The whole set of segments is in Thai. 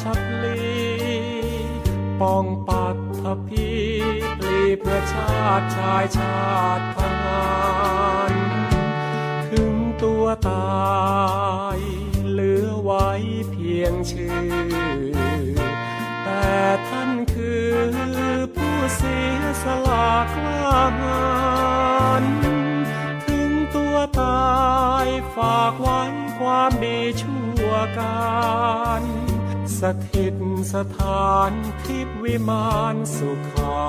ชพลีป้องปักทพีปลีเพื่อชาติชายชาติทหารถึงตัวตายเหลือไว้เพียงชื่อ แต่ท่านคือผู้เสียสละกล้าหาญถึงตัวตายฝากไว้ความดีชั่วการ สถิตสถานทิพย์วิมานสุขา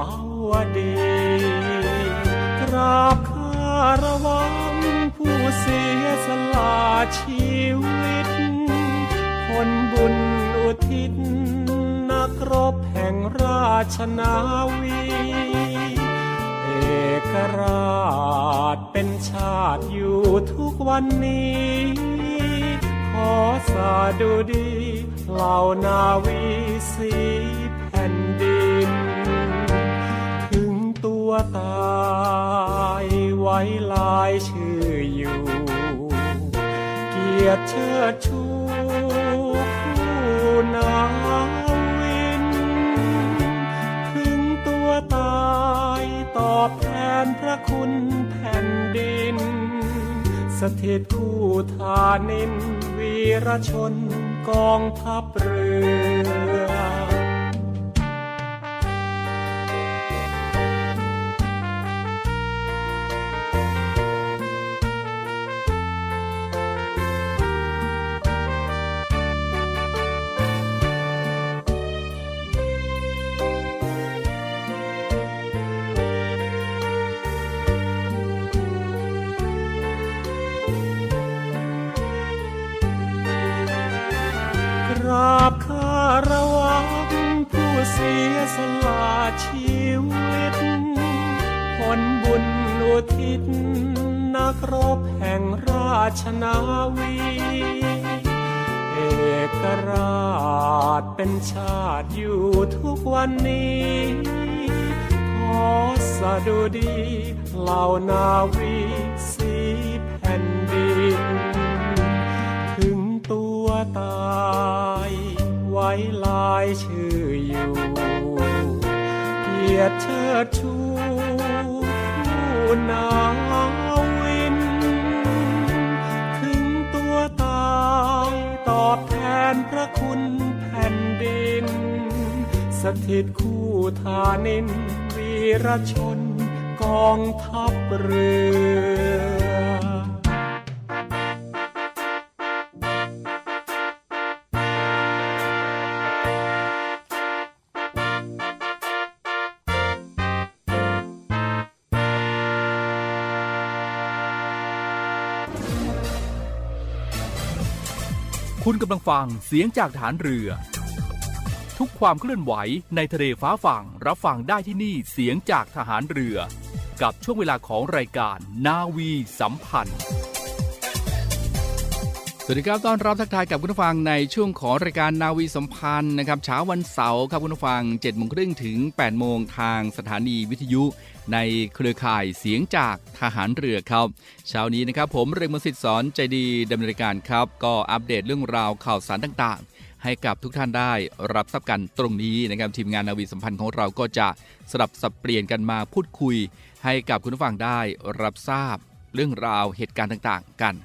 วดีกราบคารวังผู้เสียสละชีวิต คนบุญอุทิศนักรบแห่งราชนาวี เอกราชเป็นชาติอยู่ทุกวันนี้ ดุดีเหล่านาวีสีแผ่นดิน ถึงตัวตายไว้ลายชื่ออยู่ เกียรติเชิดชูคู่นาวิน ถึงตัวตายตอบแทนพระคุณแผ่นดิน สถิตคู่านินวีรชนกองทัพเรือ ทิศนักรบแห่งราชนาวี เอกราชเป็นชาติอยู่ทุกวันนี้ ขอสะดุดีเหล่านาวีสีแผ่นดิน ถึงตัวตายไว้ลายชื่ออยู่ เกียรติเชิดชู คู่นาวิน ถึงตัวตายตอบแทนพระคุณแผ่นดิน สถิตคู่ทานินวีรชนกองทัพเรือ คุณกำลังฟังเสียงจากฐานเรือ ทุกความเคลื่อนไหวในทะเลฟ้าฝั่งรับฟังได้ที่นี่เสียงจากทหารเรือ กับช่วงเวลาของรายการนาวีสัมพันธ์ สวัสดีครับต้อนรับทักทายกับคุณผู้ฟังในช่วงของรายการนาวีสัมพันธ์นะครับเช้าวันเสาร์ครับคุณผู้ฟัง7จ็ดโมงครึ่งถึง8ปดโมงทางสถานีวิทยุ ในเครือข่ายเสียงจากทหารเรือครับเช้านี้นะครับผมเริงมสิทธิ์สอนใจดีดำเนินการครับ ก็อัปเดตเรื่องราวข่าวสารต่าง ๆ ให้กับทุกท่านได้รับทราบกันตรงนี้นะครับทีมงานนาวีสัมพันธ์ของเราก็จะสลับสับเปลี่ยนกันมาพูดคุย ให้กับคุณผู้ฟังได้รับทราบเรื่องราวเหตุการณ์ต่างๆ กัน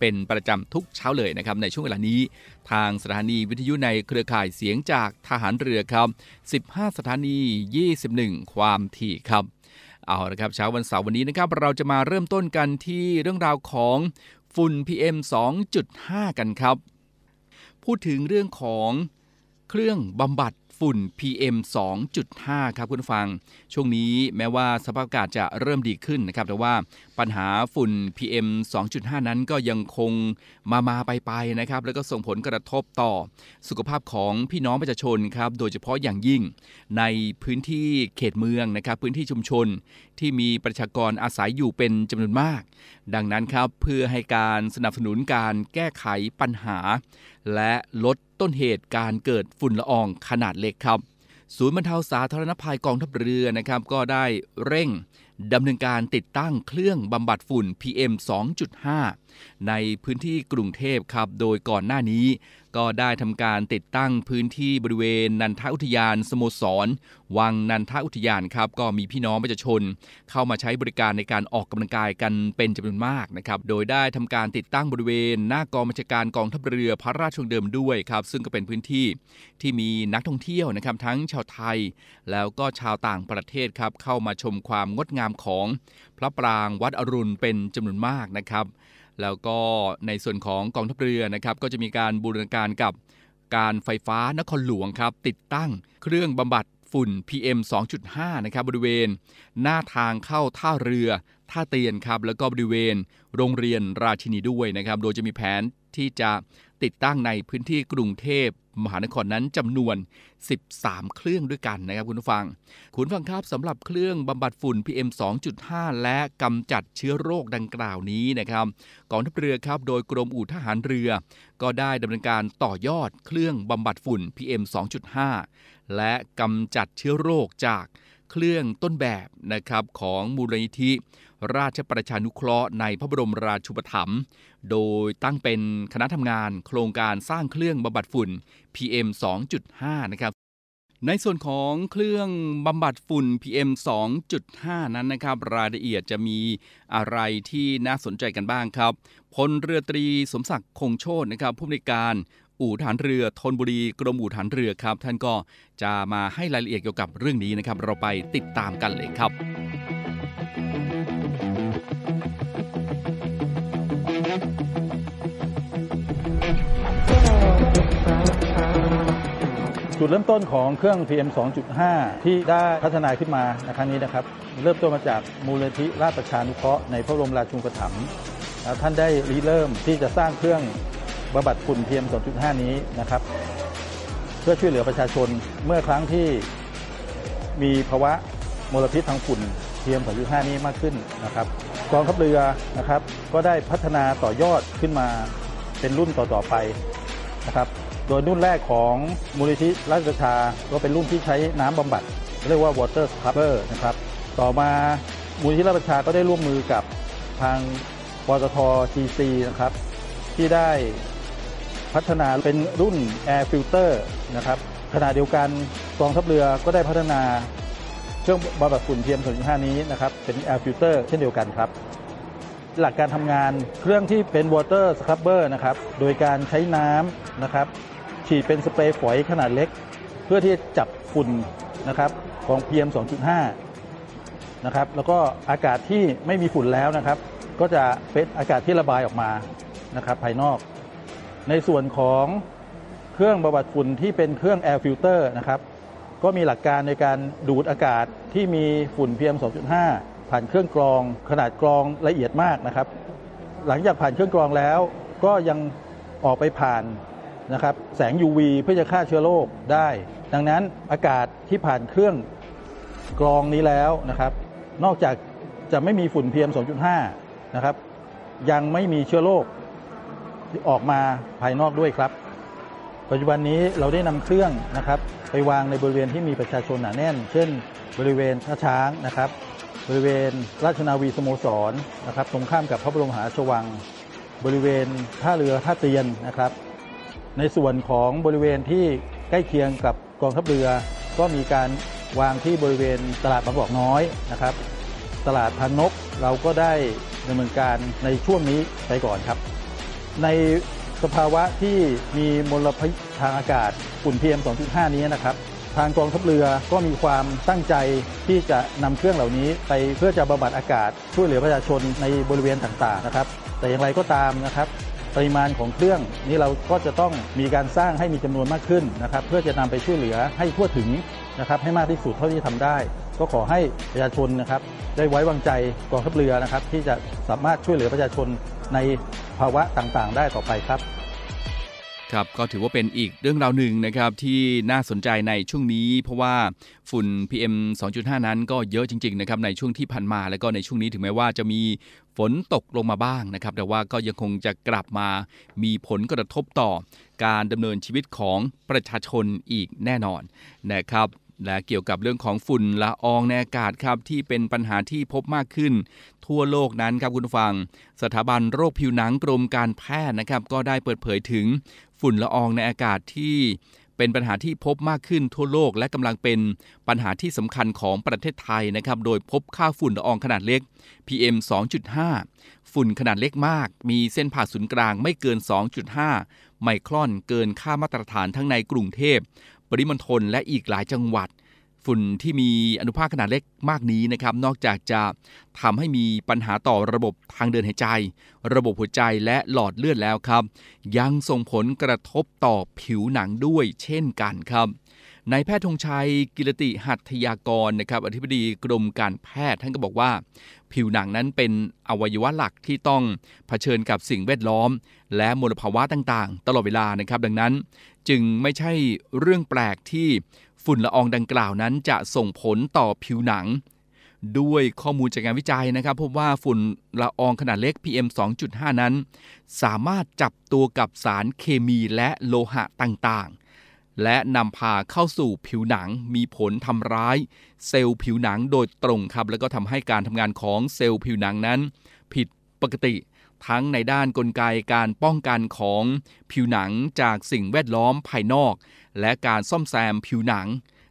เป็นประจำทุกเช้าเลยนะครับในช่วงเวลานี้ ทางสถานีวิทยุในเครือข่ายเสียงจากทหารเรือครับ 15 สถานี 21 ความถี่ครับ เอาละครับเช้าวันเสาร์วันนี้นะครับเราจะมาเริ่มต้นกันที่เรื่องราวของฝุ่น PM 2.5 กันครับ พูดถึงเรื่องของเครื่องบำบัด ฝุ่น PM 2.5 ครับคุณฟัง ช่วงนี้แม้ว่าสภาพอากาศจะเริ่มดีขึ้นนะครับ แต่ว่าปัญหาฝุ่น PM 2.5 นั้นก็ยังคงมามาไปไปนะครับ แล้วก็ส่งผลกระทบต่อสุขภาพของพี่น้องประชาชนครับ โดยเฉพาะอย่างยิ่งในพื้นที่เขตเมืองนะครับ พื้นที่ชุมชนที่มีประชากรอาศัยอยู่เป็นจำนวนมาก ดังนั้นครับเพื่อให้การสนับสนุนการแก้ไขปัญหา และลด ต้นเหตุการเกิดฝุ่นละอองขนาดเล็กครับ ศูนย์บรรเทาสาธารณภัยกองทัพเรือนะครับก็ได้เร่ง ดำเนินการติดตั้งเครื่องบำบัดฝุ่น PM 2.5 ในพื้นที่กรุงเทพครับ โดยก่อนหน้านี้ ก็ได้ทำการติดตั้งพื้นที่บริเวณนันทอุทยานสโมสร วังนันทอุทยานครับ ก็มีพี่น้องประชาชน เข้ามาใช้บริการในการออกกำลังกายกันเป็นจำนวนมากนะครับ โดยได้ทำการติดตั้งบริเวณ หน้ากองบัญชาการกองทัพเรือพระราชวังเดิมด้วยครับ ซึ่งก็เป็นพื้นที่ที่มีนักท่องเที่ยวนะครับทั้งชาวไทย แล้วก็ชาวต่างประเทศครับเข้ามาชมความงดงามของพระปรางวัดอรุณเป็นจำนวนมากนะครับ แล้วก็ในส่วนของกองทัพเรือนะครับก็จะมีการบูรณาการกับการไฟฟ้านครหลวงครับติดตั้งเครื่องบำบัดฝุ่น PM 2.5 นะครับบริเวณ หน้าทางเข้าท่าเรือท่าเตียนครับแล้วก็บริเวณโรงเรียนราชินีด้วยนะครับ โดยจะมีแผนที่จะ ติดตั้งในพื้นที่กรุงเทพมหานครนั้นจำนวน 13 เครื่องด้วยกันนะครับคุณผู้ฟัง คุณฟังครับสำหรับเครื่องบำบัดฝุ่น PM 2.5 และกำจัดเชื้อโรคดังกล่าวนี้นะครับกองทัพเรือครับโดยกรมอู่ทหารเรือ ก็ได้ดำเนินการต่อยอดเครื่องบำบัดฝุ่น PM 2.5 และกำจัดเชื้อโรคจากเครื่องต้นแบบนะครับของมูลนิธิ ราชประชานุเคราะห์ในพระบรมราชูปถัมภ์โดยตั้งเป็นคณะทำงานโครงการสร้างเครื่องบำบัดฝุ่น PM 2.5 นะครับในส่วนของเครื่องบำบัดฝุ่น PM 2.5 นั้นนะครับ รายละเอียดจะมีอะไรที่น่าสนใจกันบ้างครับพลเรือตรีสมศักดิ์คงโชตนะครับผู้อำนการอู่ฐานเรือธนบุรีกรมอู่ฐานเรือครับ ท่านก็จะมาให้รายละเอียดเกี่ยวกับเรื่องนี้นะครับ เราไปติดตามกันเลยครับ จุดเริ่มต้นของเครื่อง PM 2.5 ที่ได้พัฒนาขึ้นมาในครั้งนี้นะครับ เริ่มต้นมาจากมูลนิธิราชประชานุเคราะห์ในพระบรมราชูปถัมภ์ท่านได้ริเริ่มที่จะสร้างเครื่องบำบัดฝุ่น PM 2.5 นี้นะครับ เพื่อช่วยเหลือประชาชนเมื่อครั้งที่มีภาวะมลพิษทางฝุ่น PM 2.5 นี้มากขึ้นนะครับกองทัพเรือนะครับ ก็ได้พัฒนาต่อยอดขึ้นมาเป็นรุ่นต่อๆไปนะครับโดยรุ่นแรกของมูลนิธิราชประชาก็เป็นรุ่นที่ใช้น้ำบำบัด เรียกว่า water scrubber นะครับต่อมามูลนิธิราชประชาก็ได้ร่วมมือกับทางปตท GC นะครับที่ได้พัฒนาเป็นรุ่น air filter นะครับขณะเดียวกันกองทัพเรือก็ได้พัฒนา เครื่องบำบัดฝุ่น PM 2.5 นี้นะครับเป็น air filter เช่นเดียวกันครับ หลักการทำงานเครื่องที่เป็น water scrubber นะครับโดยการใช้น้ำนะครับฉีดเป็นสเปรย์ฝอยขนาดเล็ก เพื่อที่จะจับฝุ่นนะครับของ PM 2.5 นะครับแล้วก็อากาศที่ไม่มีฝุ่นแล้วนะครับ ก็จะเป็นอากาศที่ระบายออกมานะครับภายนอก ในส่วนของเครื่องบำบัดฝุ่นที่เป็นเครื่อง air filter นะครับ ก็มีหลักการในการดูดอากาศที่มีฝุ่น PM 2.5 ผ่านเครื่องกรองขนาดกรองละเอียดมากนะครับ หลังจากผ่านเครื่องกรองแล้วก็ยังออกไปผ่านนะครับแสง UV เพื่อจะฆ่าเชื้อโรคได้ ดังนั้นอากาศที่ผ่านเครื่องกรองนี้แล้วนะครับ นอกจากจะไม่มีฝุ่น PM 2.5 นะครับ ยังไม่มีเชื้อโรคที่ออกมาภายนอกด้วยครับ ปัจจุบันนี้เราได้นำเครื่องนะครับ ไปวางในบริเวณที่มีประชาชนหนาแน่น เช่น บริเวณท่าช้างนะครับ บริเวณราชนาวีสโมสรนะครับ ตรงข้ามกับพระบรมมหาราชวัง บริเวณท่าเรือท่าเตียนนะครับ ในส่วนของบริเวณที่ใกล้เคียงกับกองทัพเรือ ก็มีการวางที่บริเวณตลาดบางกอกน้อยนะครับ ตลาดพันนกเราก็ได้ดำเนินการในช่วงนี้ไปก่อนครับ ใน สภาวะที่มีมลพิษทางอากาศฝุ่น PM 2.5 นี้นะครับ ทางกองทัพเรือก็มีความตั้งใจที่จะนำเครื่องเหล่านี้ไปเพื่อจะบำบัดอากาศช่วยเหลือประชาชนในบริเวณต่างๆนะครับ แต่อย่างไรก็ตามนะครับปริมาณของเครื่องนี้เราก็จะต้องมีการสร้างให้มีจำนวนมากขึ้นนะครับ เพื่อจะนำไปช่วยเหลือให้ทั่วถึงนะครับ ให้มากที่สุดเท่าที่ทำได้ ก็ขอให้ประชาชนนะครับ ได้ไว้วางใจกองทัพเรือนะครับ ที่จะสามารถช่วยเหลือประชาชน ในภาวะต่างๆ ได้ต่อไปครับ ครับก็ถือว่าเป็นอีกเรื่องราวหนึ่งนะครับที่น่าสนใจในช่วงนี้ เพราะว่าฝุ่น PM 2.5 นั้นก็เยอะจริงๆนะครับในช่วงที่ผ่านมาแล้วก็ในช่วงนี้ถึงแม้ว่าจะมีฝนตกลงมาบ้างนะครับ แต่ว่าก็ยังคงจะกลับมามีผลกระทบต่อการดำเนินชีวิตของประชาชนอีกแน่นอนนะครับ และเกี่ยวกับเรื่องของฝุ่นละอองในอากาศครับที่เป็นปัญหาที่พบมากขึ้น ทั่วโลกนั้นครับคุณฟัง สถาบันโรคผิวหนังกรมการแพทย์นะครับ ก็ได้เปิดเผยถึงฝุ่นละอองในอากาศที่เป็นปัญหาที่พบมากขึ้นทั่วโลก และกำลังเป็นปัญหาที่สำคัญของประเทศไทยนะครับ โดยพบค่าฝุ่นละอองขนาดเล็ก PM 2.5 ฝุ่นขนาดเล็กมาก มีเส้นผ่าศูนย์กลางไม่เกิน 2.5 ไมครอนเกินค่ามาตรฐานทั้งในกรุงเทพ ปริมณฑลและอีกหลายจังหวัด ฝุ่นที่มีอนุภาคขนาดเล็กมากนี้นะครับ นอกจากจะทำให้มีปัญหาต่อระบบทางเดินหายใจ ระบบหัวใจและหลอดเลือดแล้วครับ ยังส่งผลกระทบต่อผิวหนังด้วยเช่นกันครับ นายแพทย์ธงชัย กิรติหัตถยากรนะครับอธิบดีกรมการแพทย์ท่านก็บอกว่า ผิวหนังนั้นเป็นอวัยวะหลักที่ต้องเผชิญกับสิ่งแวดล้อม และมลภาวะต่างๆ ตลอดเวลานะครับ ดังนั้น จึงไม่ใช่เรื่องแปลกที่ฝุ่นละอองดังกล่าวนั้นจะส่งผลต่อผิวหนัง ด้วยข้อมูลจากงานวิจัยนะครับ พบว่าฝุ่นละอองขนาดเล็ก PM 2.5 นั้น สามารถจับตัวกับสารเคมีและโลหะต่างๆ และนำพาเข้าสู่ผิวหนังมีผลทำร้าย เซลล์ผิวหนังโดยตรงครับ แล้วก็ทำให้การทำงานของเซลล์ผิวหนังนั้น ผิดปกติ ทั้งในด้านนกลไกการป้องกันของผิวหนังจากสิ่งแวดล้อมภายนอก และการซ่อมแซมผิวหนัง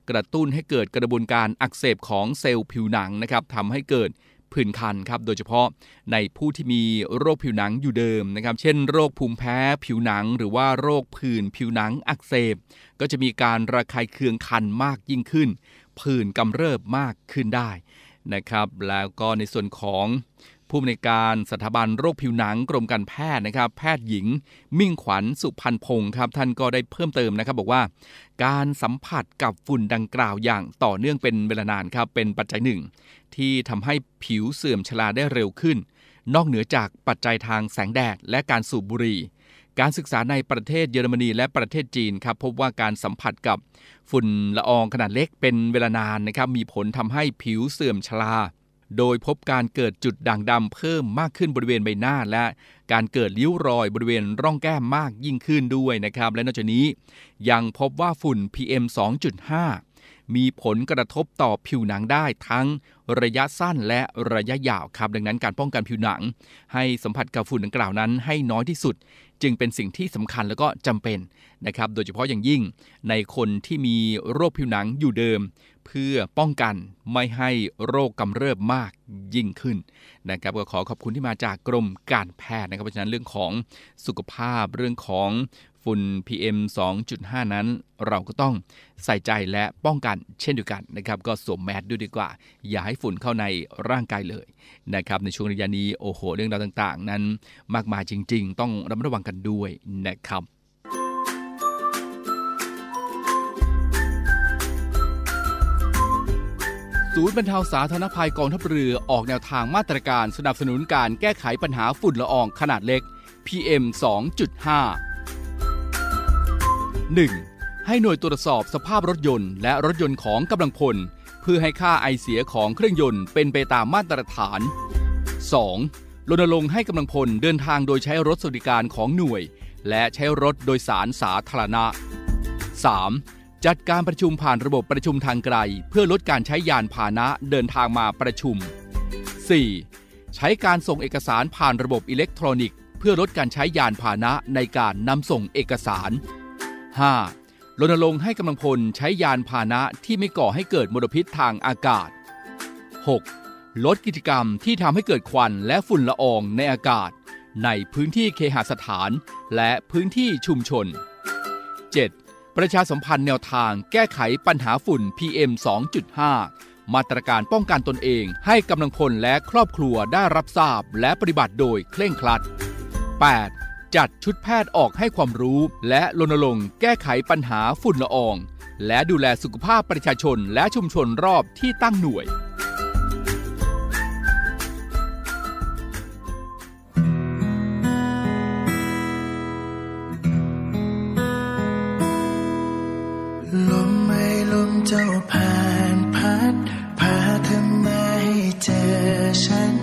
กระตุ้นให้เกิดกระบวนการอักเสบของเซลล์ผิวหนังนะครับทำให้เกิด ผื่นคันครับ โดยเฉพาะในผู้ที่มีโรคผิวหนังอยู่เดิมนะครับ เช่นโรคภูมิแพ้ผิวหนัง หรือว่าโรคผื่นผิวหนังอักเสบ ก็จะมีการระคายเคืองคันมากยิ่งขึ้น ผื่นกำเริบมากขึ้นได้นะครับ แล้วก็ในส่วนของ ผู้อำนวยการสถาบันโรคผิวหนังกรมการแพทย์นะครับ แพทย์หญิง มิ่งขวัญสุพันพงศ์ครับ ท่านก็ได้เพิ่มเติมนะครับ บอกว่า การสัมผัสกับฝุ่นดังกล่าวอย่างต่อเนื่องเป็นเวลานานครับ เป็นปัจจัยหนึ่ง ที่ทำให้ผิวเสื่อมชราได้เร็วขึ้น นอกเหนือจากปัจจัยทางแสงแดดและการสูบบุหรี่การศึกษาในประเทศเยอรมนีและประเทศจีนครับพบว่าการสัมผัสกับฝุ่นละอองขนาดเล็กเป็นเวลานานนะครับมีผลทำให้ผิวเสื่อมชรา โดยพบการเกิดจุดด่างดำเพิ่มมากขึ้นบริเวณใบหน้า และการเกิดริ้วรอยบริเวณร่องแก้มมากยิ่งขึ้นด้วยนะครับ และนอกจากนี้ยังพบว่าฝุ่น PM 2.5 มีผลกระทบต่อผิวหนังได้ทั้งระยะสั้นและระยะยาวครับ ดังนั้นการป้องกันผิวหนัง ให้สัมผัสกับฝุ่นดังกล่าวนั้นให้น้อยที่สุด จึงเป็นสิ่งที่สำคัญแล้วก็จำเป็นนะครับ โดยเฉพาะอย่างยิ่งในคนที่มีโรคผิวหนังอยู่เดิม เพื่อป้องกันไม่ให้โรคกำเริบมากยิ่งขึ้นนะครับก็ขอขอบคุณที่มาจากกรมการแพทย์นะครับเพราะฉะนั้นเรื่องของสุขภาพเรื่องของ ฝุ่น PM 2.5 นั้น เราก็ต้องใส่ใจและป้องกันเช่นเดียวกันนะครับ ก็สวมแมสด้วยดีกว่า อย่าให้ฝุ่นเข้าในร่างกายเลยนะครับ ในช่วงระยะนี้โอ้โห เรื่องราวต่างๆ นั้นมากมายจริง ๆ ต้องระมัดระวังกันด้วยนะครับศูนย์บรรเทาสาธารณภัยกองทัพเรือออกแนวทางมาตรการสนับสนุนการแก้ไขปัญหาฝุ่นละอองขนาดเล็ก PM 2.5 1. ให้หน่วยตรวจสอบสภาพรถยนต์ และรถยนต์ของกำลังพล เพื่อให้ค่าไอเสียของเครื่องยนต์เป็นไปตามมาตรฐาน 2. รณรงค์ให้กำลังพลเดินทางโดยใช้รถสวัสดิการของหน่วย และใช้รถโดยสารสาธารณะ 3. จัดการประชุมผ่านระบบประชุมทางไกล เพื่อลดการใช้ยานพาหนะเดินทางมาประชุม 4. ใช้การส่งเอกสารผ่านระบบอิเล็กทรอนิกส์ เพื่อลดการใช้ยานพาหนะในการนำส่งเอกสาร 5. รณรงค์ให้กำลังพลใช้ยานพาหนะที่ไม่ก่อให้เกิดมลพิษทางอากาศ 6. ลดกิจกรรมที่ทำให้เกิดควันและฝุ่นละอองในอากาศ ในพื้นที่เคหสถาน และพื้นที่ชุมชน 7. ประชาสัมพันธ์แนวทางแก้ไขปัญหาฝุ่น PM 2.5 มาตรการป้องกันตนเองให้กำลังพลและครอบครัวได้รับทราบและปฏิบัติโดยเคร่งครัด 8. จัดชุดแพทย์ออกให้ความรู้ และรณรงค์แก้ไขปัญหาฝุ่นละออง และดูแลสุขภาพประชาชนและชุมชนรอบที่ตั้งหน่วย ลมไม่ลมเจ้าผ่านพัด พาเธอมาให้เจอฉัน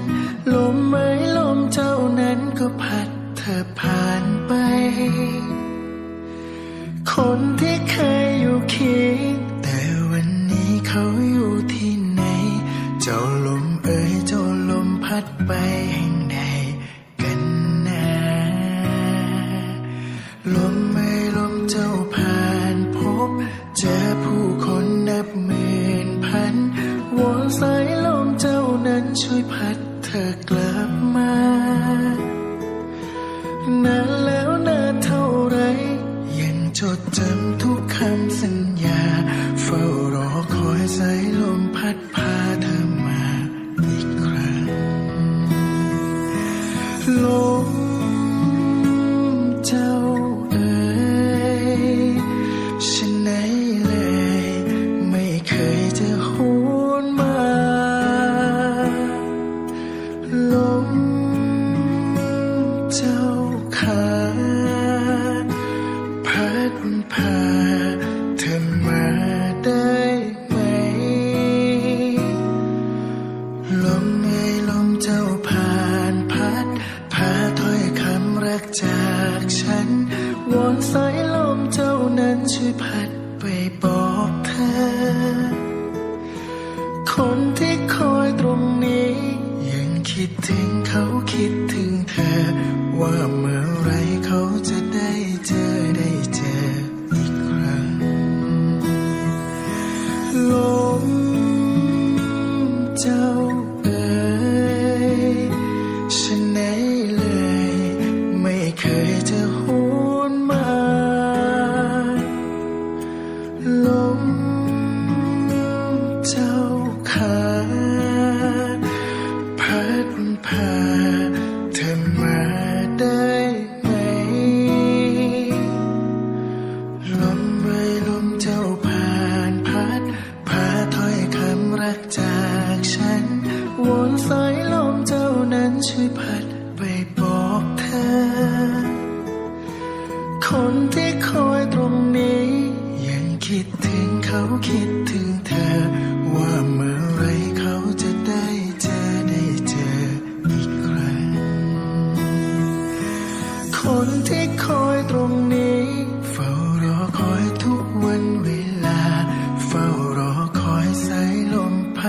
ล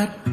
ม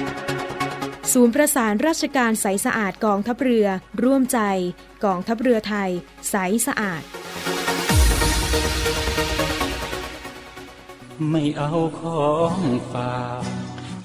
ศูนย์ประสานราชการใสสะอาดกองทัพเรือ ร่วมใจ กองทัพเรือไทย ใสสะอาด ไม่เอาของฝาก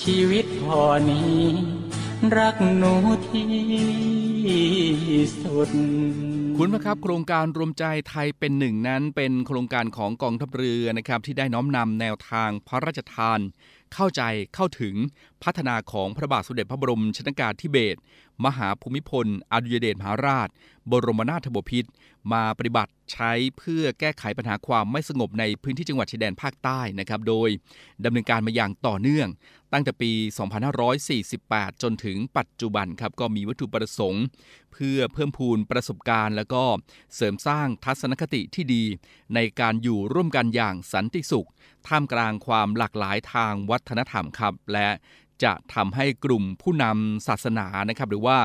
ชีวิตพอนี้ รักหนูที่สุด คุณผู้ครับ โครงการรวมใจไทยเป็นหนึ่งนั้นเป็นโครงการของกองทัพเรือนะครับ ที่ได้น้อมนำแนวทางพระราชทาน เข้าใจเข้าถึงพัฒนาของพระบาทสมเด็จพระบรมชนกาธิเบศรมหาภูมิพลอดุยเดชมหาราช บรมนาถบพิตร มาปฏิบัติใช้เพื่อแก้ไขปัญหาความไม่สงบในพื้นที่จังหวัดชายแดนภาคใต้นะครับ โดยดำเนินการมาอย่างต่อเนื่อง ตั้งแต่ปี 2548 จนถึงปัจจุบันครับก็มีวัตถุประสงค์ เพื่อเพิ่มพูนประสบการณ์ แล้วก็เสริมสร้างทัศนคติที่ดี ในการอยู่ร่วมกันอย่างสันติสุข ท่ามกลางความหลากหลายทางวัฒนธรรมครับ และ จะทำให้กลุ่มผู้นำศาสนานะครับ หรือว่า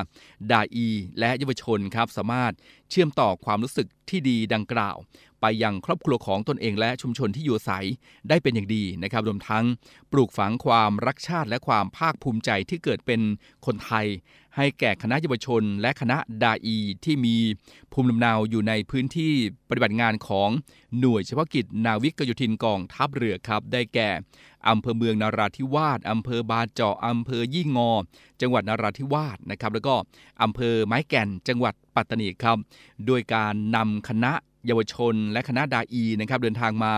ดาอี และเยาวชนครับสามารถเชื่อมต่อความรู้สึกที่ดีดังกล่าว ไปยังครอบครัวของตนเองและชุมชนที่อยู่อาศัยได้เป็นอย่างดีนะครับรวมทั้งปลูกฝังความรักชาติและความภาคภูมิใจที่เกิดเป็นคนไทย ให้แก่คณะเยาวชน และคณะดาอีที่มีภูมิลำเนาอยู่ในพื้นที่ปฏิบัติงานของหน่วยเฉพาะกิจนาวิกโยธินกองทัพเรือครับ ได้แก่อำเภอเมืองนาราธิวาสอำเภอบาเจาะอำเภอยี่งอ จังหวัดนาราธิวาสนะครับ แล้วก็อำเภอไม้แก่นจังหวัดปัตตานีครับ โดยการนำคณะเยาวชน และคณะดาอีนะครับเดินทางมา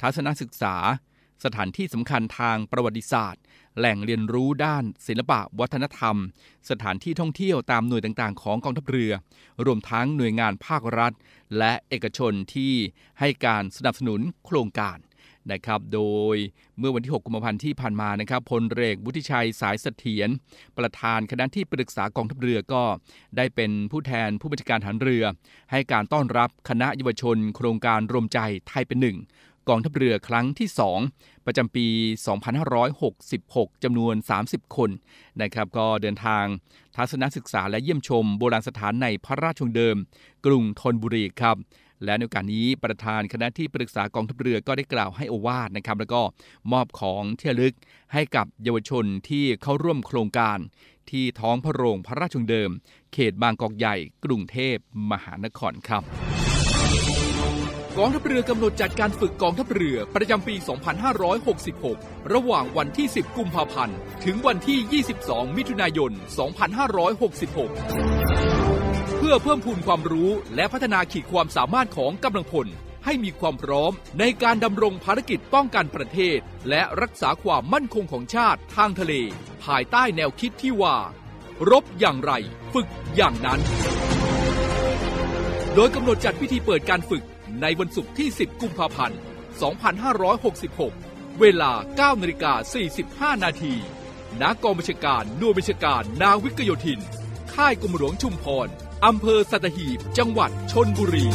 ทัศนศึกษา สถานที่สำคัญทางประวัติศาสตร์ แหล่งเรียนรู้ด้านศิลปะวัฒนธรรม สถานที่ท่องเที่ยวตามหน่วยต่างๆ ของกองทัพเรือ รวมทั้งหน่วยงานภาครัฐ และเอกชนที่ให้การสนับสนุนโครงการ นะครับโดยเมื่อวันที่ 6 กุมภาพันธ์ที่ผ่านมานะครับพลเรือวุฒิชัยสายเสถียรประธานคณะที่ปรึกษากองทัพเรือก็ได้เป็นผู้แทนผู้บัญชาการฐานเรือ ให้การต้อนรับคณะเยาวชน โครงการรวมใจไทยเป็นหนึ่งกองทัพเรือครั้งที่ 2 ประจำปี 2566 จำนวน 30 คนนะครับ ก็เดินทางทัศนศึกษาและเยี่ยมชมโบราณสถานในพระราชวงเดิม กรุงธนบุรีครับ และในโอกาสนี้ประธานคณะที่ปรึกษากองทัพเรือก็ได้กล่าวให้โอวาทนะครับ แล้วก็มอบของเที่ระลึกให้กับเยาวชนที่เข้าร่วมโครงการ ที่ท้องพระโรงพระราชวงเดิม เขตบางกอกใหญ่ กรุงเทพมหานครครับกองทัพเรือกำหนดจัดการฝึกกองทัพเรือประจำปี 2566 ระหว่างวันที่ 10 กุมภาพันธ์ ถึงวันที่ 22 มิถุนายน 2566 พื่อเพิ่มพูนความรู้และพัฒนาขีดความสามารถของกำลังพล ให้มีความพร้อมในการดำรงภารกิจป้องกันประเทศ และรักษาความมั่นคงของชาติทางทะเล ภายใต้แนวคิดที่ว่า รบอย่างไร ฝึกอย่างนั้น โดยกำหนดจัดพิธีเปิดการฝึกในวันศุกร์ที่ 10 กุมภาพันธ์ 2566 เวลา 9นาฬิกา45 นาทีณกองบัญชาการหน่วยบัญชาการนาวิกโยธิน ค่ายกรมหลวงชุมพร อำเภอสัตหีบ จังหวัดชนบุรี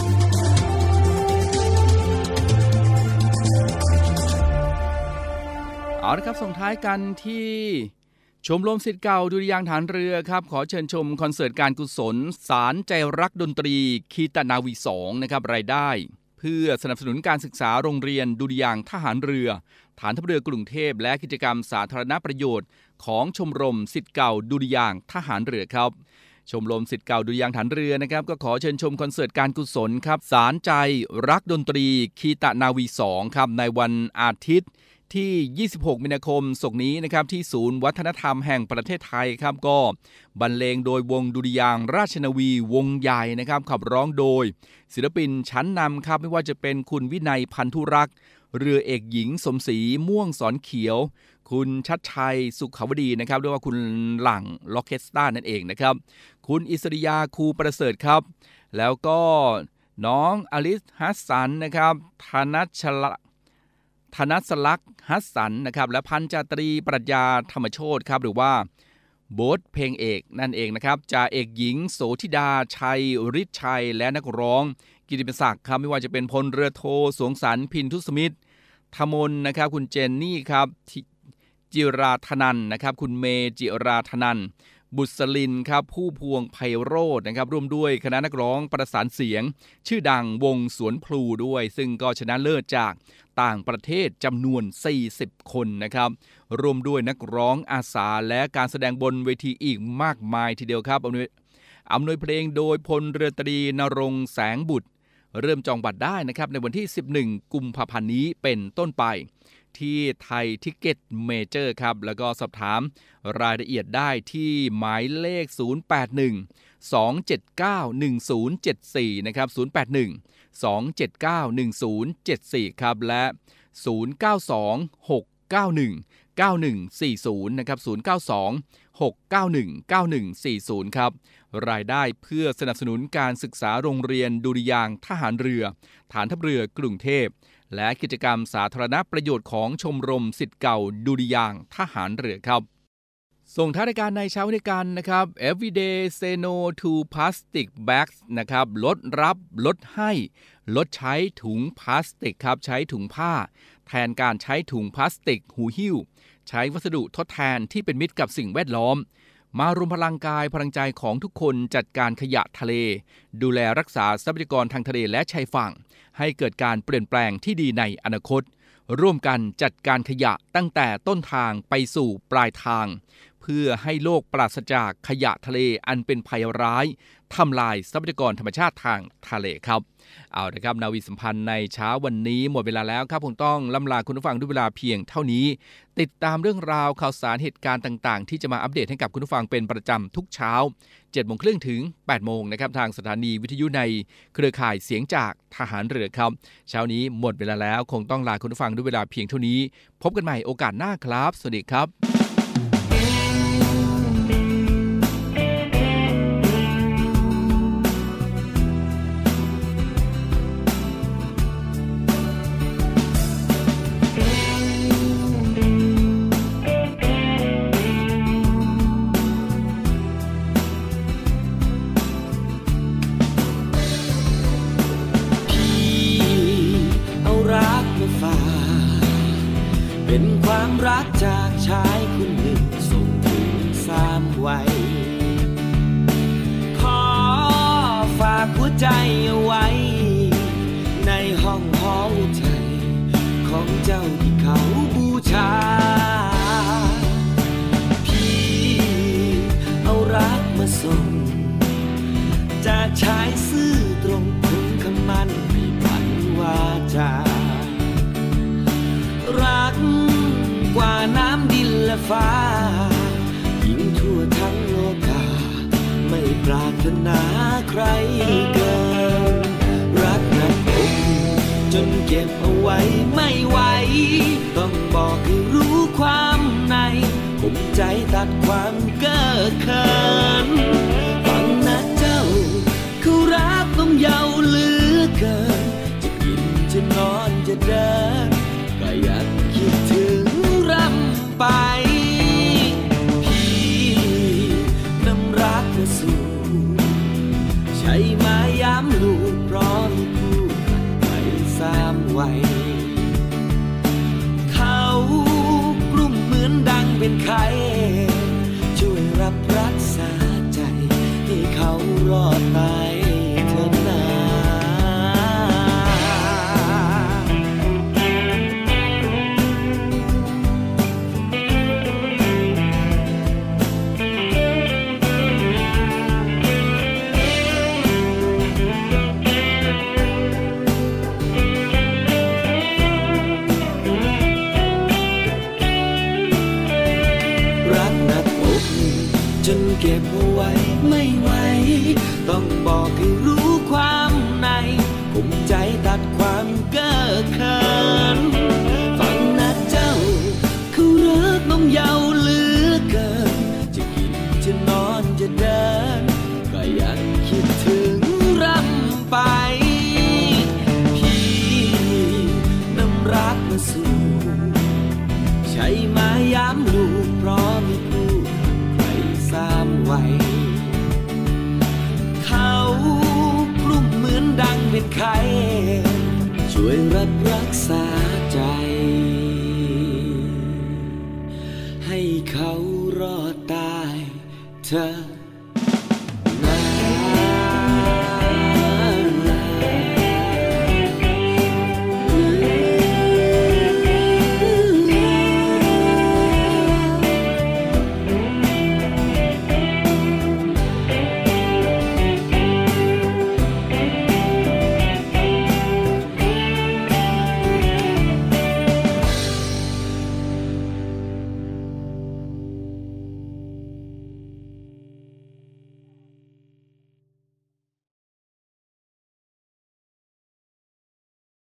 เอาละครับส่งท้ายกันที่ชมรมสิทธิ์เก่าดุริยางฐานเรือครับ ขอเชิญชมคอนเสิร์ตการกุศล สารใจรักดนตรี คีตนาวีสองนะครับรายได้ เพื่อสนับสนุนการศึกษาโรงเรียนดุริยางทหารเรือ ฐานทัพเรือกรุงเทพและกิจกรรมสาธารณประโยชน์ ของชมรมสิทธิ์เก่าดุริยางทหารเรือครับ ชมรมสิทธิ์เก่าดุริยางฐานเรือนะครับก็ขอเชิญชมคอนเสิร์ตการกุศลครับสารใจรักดนตรีคีตานาวีสองครับในวันอาทิตย์ที่ 26 มีนาคมศกนี้นะครับที่ศูนย์วัฒนธรรมแห่งประเทศไทยครับก็บรรเลงโดยวงดุริยางราชนาวีวงใหญ่นะครับขับร้องโดย ศิลปินชั้นนำครับไม่ว่าจะเป็นคุณวินัยพันธุรักษ์ เรือเอกหญิงสมศรีม่วงสอนเขียว คุณชัดชัยสุขาวดีนะครับด้วยว่าคุณหลังล็อกเคสตานั่นเองนะครับ คุณอิสริยาครูประเสริฐครับ แล้วก็น้องอลิสฮัสสันนะครับธนัชละธนัสลักษ์ฮัสสันนะครับและพันจาตรีปรัชญาธรรมโชตครับหรือว่าโบสเพลงเอกนั่นเองนะครับจ่าเอกหญิงโสธิดาชัยฤทธิ์ชัย และนักร้อง กิติมศักดิ์ครับไม่ว่าจะเป็นพลเรือโทสวงสรรพินทุสมิตรธมนนะครับคุณเจนนี่ครับ จิราธนันนะครับ คุณเมจิราธนันบุษลินครับผู้พวงไพโรธนะครับร่วมด้วยคณะนักร้องประสานเสียง ชื่อดังวงสวนพลูด้วย ซึ่งก็ชนะเลิศจากต่างประเทศจำนวน 40 คนนะครับรวมด้วยนักร้องอาสาและการแสดงบนเวทีอีกมากมายทีเดียวครับอำนวยอำนวยเพลงโดยพลเรือตรีนรงแสงบุตร เริ่มจองบัตรได้นะครับในวันที่ 11 กุมภาพันธ์นี้เป็นต้นไป ที่ ThaiTicketMajor ครับ แล้วก็สอบถามรายละเอียดได้ที่หมายเลข 081 279 1074 นะครับ 081 279 1074 ครับ และ 092 691 9140 นะครับ 092 691 9140 ครับ รายได้เพื่อสนับสนุนการศึกษาโรงเรียนดุริยางทหารเรือ ฐานทัพเรือกรุงเทพ และกิจกรรมสาธารณประโยชน์ของชมรมสิทธิ์เก่าดุริยางทหารเรือครับ ส่งท้ายรายการในเช้าวันกันนะครับ everyday say no to plastic bags นะครับลดรับลดให้ ลดใช้ถุงพลาสติกครับใช้ถุงผ้า แทนการใช้ถุงพลาสติกหูหิ้ว ใช้วัสดุทดแทนที่เป็นมิตรกับสิ่งแวดล้อม มารวมพลังกายพลังใจของทุกคนจัดการขยะทะเล ดูแลรักษาทรัพยากรทางทะเลและชายฝั่ง ให้เกิดการเปลี่ยนแปลงที่ดีในอนาคต ร่วมกันจัดการขยะตั้งแต่ต้นทางไปสู่ปลายทาง เพื่อให้โลกปราศจากขยะทะเลอันเป็นภัยร้าย ทำลายทรัพยากรธรรมชาติทางทะเลครับ เอาละครับนาวีสัมพันธ์ในเช้าวันนี้หมดเวลาแล้วครับคงต้องล่ำลาคุณผู้ฟังด้วยเวลาเพียงเท่านี้ ติดตามเรื่องราวข่าวสารเหตุการณ์ต่าง ๆ ที่จะมาอัปเดตให้กับคุณผู้ฟังเป็นประจำทุกเช้า7โมงครึ่งถึง8โมงนะครับทางสถานีวิทยุในเครือข่ายเสียงจากทหารเรือครับ เช้านี้หมดเวลาแล้วคงต้องลาคุณผู้ฟังด้วยเวลาเพียงเท่านี้ พบกันใหม่โอกาสหน้าครับ สวัสดีครับ ส่จะใช้ซื่อตรงทุกคำมันไม่พันวาจา รักกว่าน้ำดินและฟ้าหญิงทั่วทั้งโลกา ไม่ปรารถนาใครเกิน รักนั้นคงจนเก็บเอาไว้ไม่ไหว ใจตัดความเก้อเขินฟังนะเจ้าเขารักต้องเยาเหลือเกิน จะกินจะนอนจะเดินามลูกพร้อมพูดใครสามไว้เขากลุ่มเหมือนดังเป็นไข่ช่วยรับรักษาใจ ให้เขารอดตายเธอ